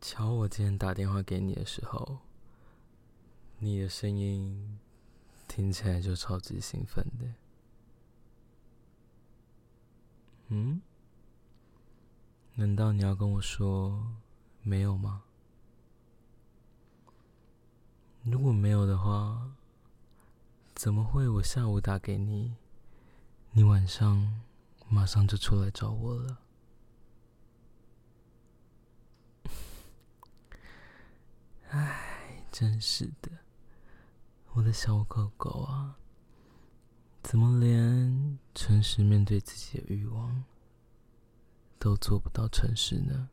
瞧，我今天打电话给你的时候，你的声音听起来就超级兴奋的。嗯？难道你要跟我说没有吗？如果没有的话，怎么会我下午打给你，你晚上马上就出来找我了？唉，真是的，我的小狗狗啊，怎么连诚实面对自己的欲望都做不到诚实呢？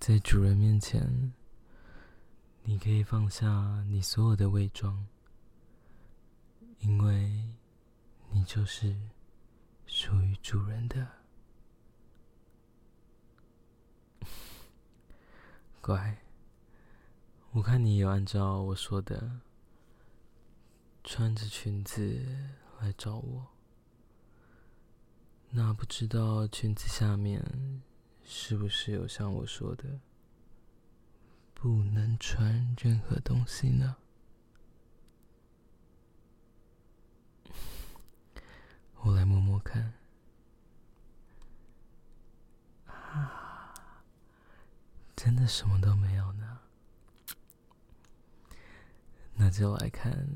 在主人面前，你可以放下你所有的伪装，因为你就是属于主人的。乖，我看你有按照我说的，穿着裙子来找我。那不知道裙子下面是不是有像我说的，不能穿任何东西呢？我来摸摸看。真的什么都没有呢？那就来看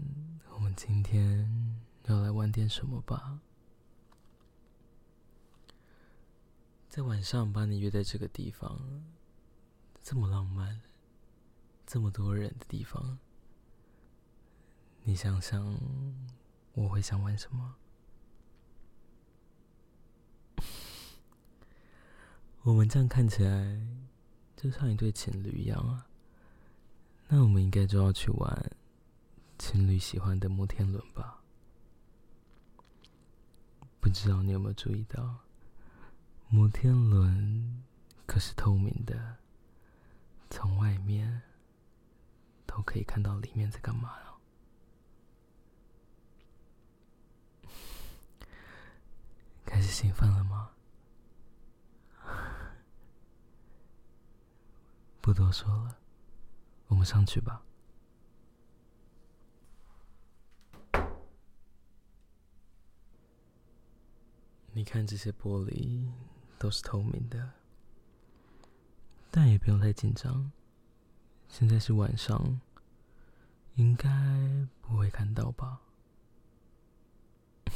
我们今天要来玩点什么吧。在晚上把你约在这个地方，这么浪漫，这么多人的地方，你想想我会想玩什么？我们这样看起来。就像一对情侣一样啊，那我们应该就要去玩情侣喜欢的摩天轮吧？不知道你有没有注意到，摩天轮可是透明的，从外面都可以看到里面在干嘛了。开始兴奋了吗？不多说了，我们上去吧。你看这些玻璃都是透明的，但也不用太紧张。现在是晚上，应该不会看到吧？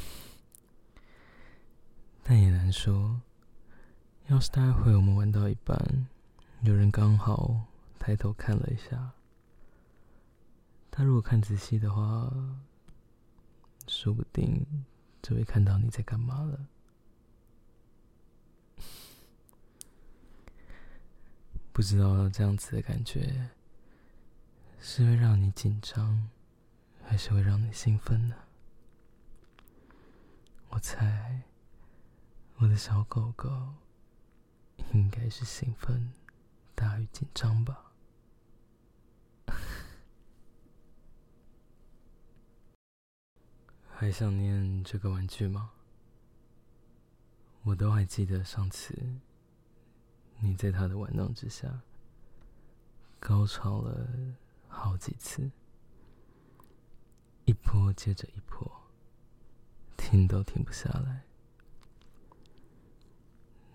但也难说，要是待会我们玩到一半。有人刚好抬头看了一下，他如果看仔细的话，说不定就会看到你在干嘛了。不知道这样子的感觉是会让你紧张，还是会让你兴奋呢？我猜我的小狗狗应该是兴奋。大于紧张吧？还想念这个玩具吗？我都还记得上次你在他的玩弄之下高潮了好几次，一波接着一波，停都停不下来。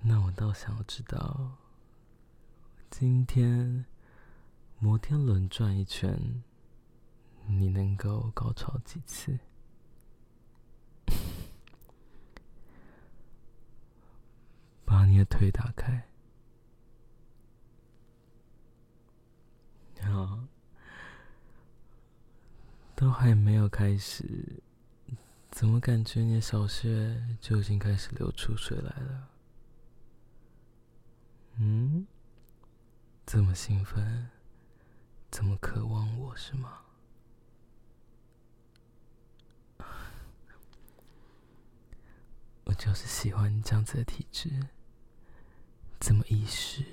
那我倒想要知道。今天摩天轮转一圈，你能够高潮几次？把你的腿打开。好，都还没有开始，怎么感觉你的小穴就已经开始流出水来了？嗯。这么兴奋，这么渴望我是吗？我就是喜欢你这样子的体质，这么意识，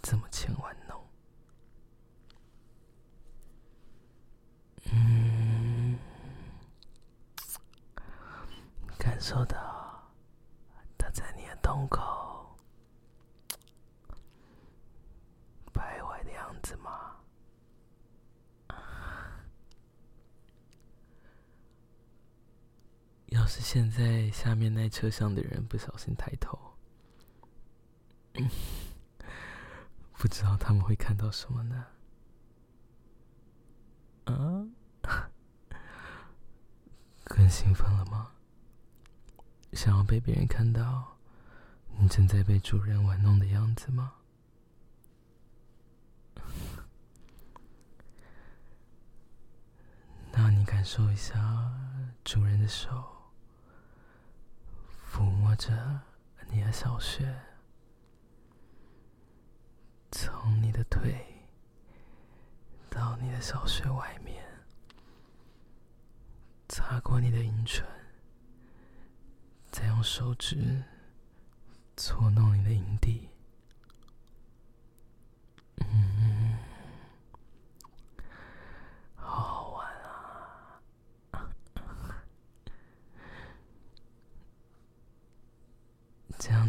这么欠玩弄。感受到他在你的洞口徘徊的样子吗？要是现在下面那车厢的人不小心抬头，不知道他们会看到什么呢？啊，更兴奋了吗？想要被别人看到你正在被主人玩弄的样子吗？那你感受一下主人的手。或者你的小穴，从你的腿到你的小穴外面，擦过你的阴唇，再用手指搓弄你的阴蒂。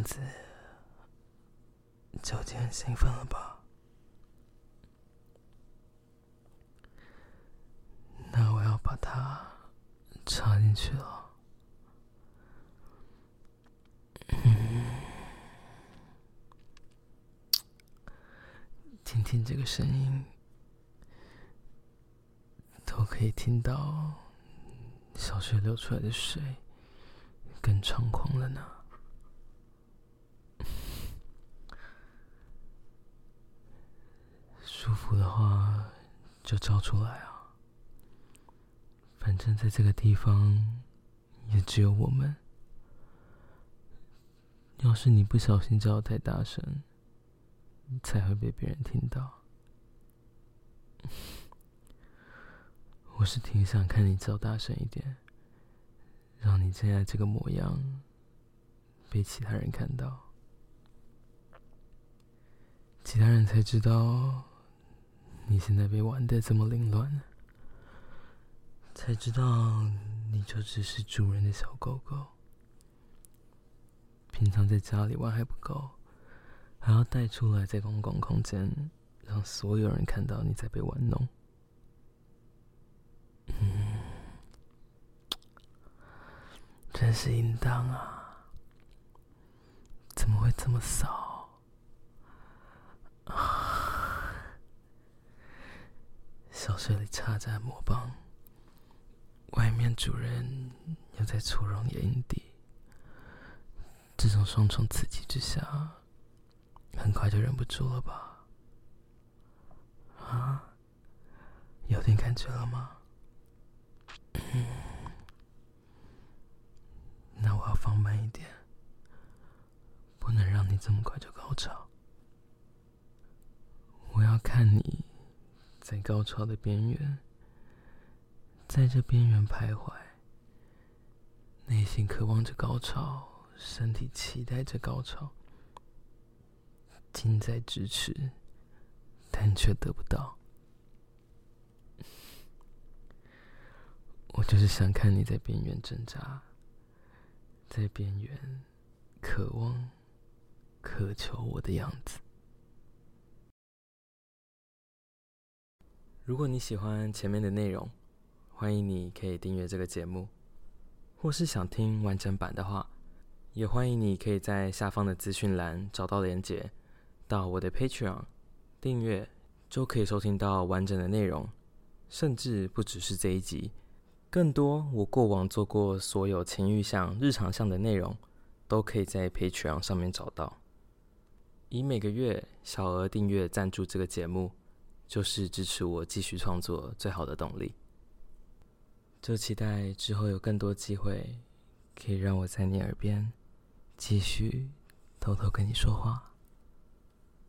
子，就已经很兴奋了吧？那我要把它插进去了。嗯，听听这个声音，都可以听到小穴流出来的水更猖狂了呢。舒服的话，就叫出来啊！反正在这个地方，也只有我们。要是你不小心叫太大声，才会被别人听到。我是挺想看你叫大声一点，让你现在这个模样被其他人看到，其他人才知道。你现在被玩得这么凌乱，才知道你就只是主人的小狗狗。平常在家里玩还不够，还要带出来在公共空间，让所有人看到你在被玩弄。嗯，真是应当啊！怎么会这么骚？小穴里插着魔棒，外面主人又在搓揉你的阴蒂，这种双重刺激之下，很快就忍不住了吧？啊，有点感觉了吗？嗯，那我要放慢一点，不能让你这么快就高潮。我要看你。在高潮的边缘，在这边缘徘徊，内心渴望着高潮，身体期待着高潮，近在咫尺，但却得不到。我就是想看你在边缘挣扎，在边缘渴望、渴求我的样子。如果你喜欢前面的内容，欢迎你可以订阅这个节目，或是想听完整版的话，也欢迎你可以在下方的资讯栏找到连结，到我的 Patreon 订阅，就可以收听到完整的内容，甚至不只是这一集，更多我过往做过所有情欲向、日常向的内容，都可以在 Patreon 上面找到。以每个月小额订阅赞助这个节目，就是支持我继续创作最好的动力。就期待之后有更多机会，可以让我在你耳边继续偷偷跟你说话。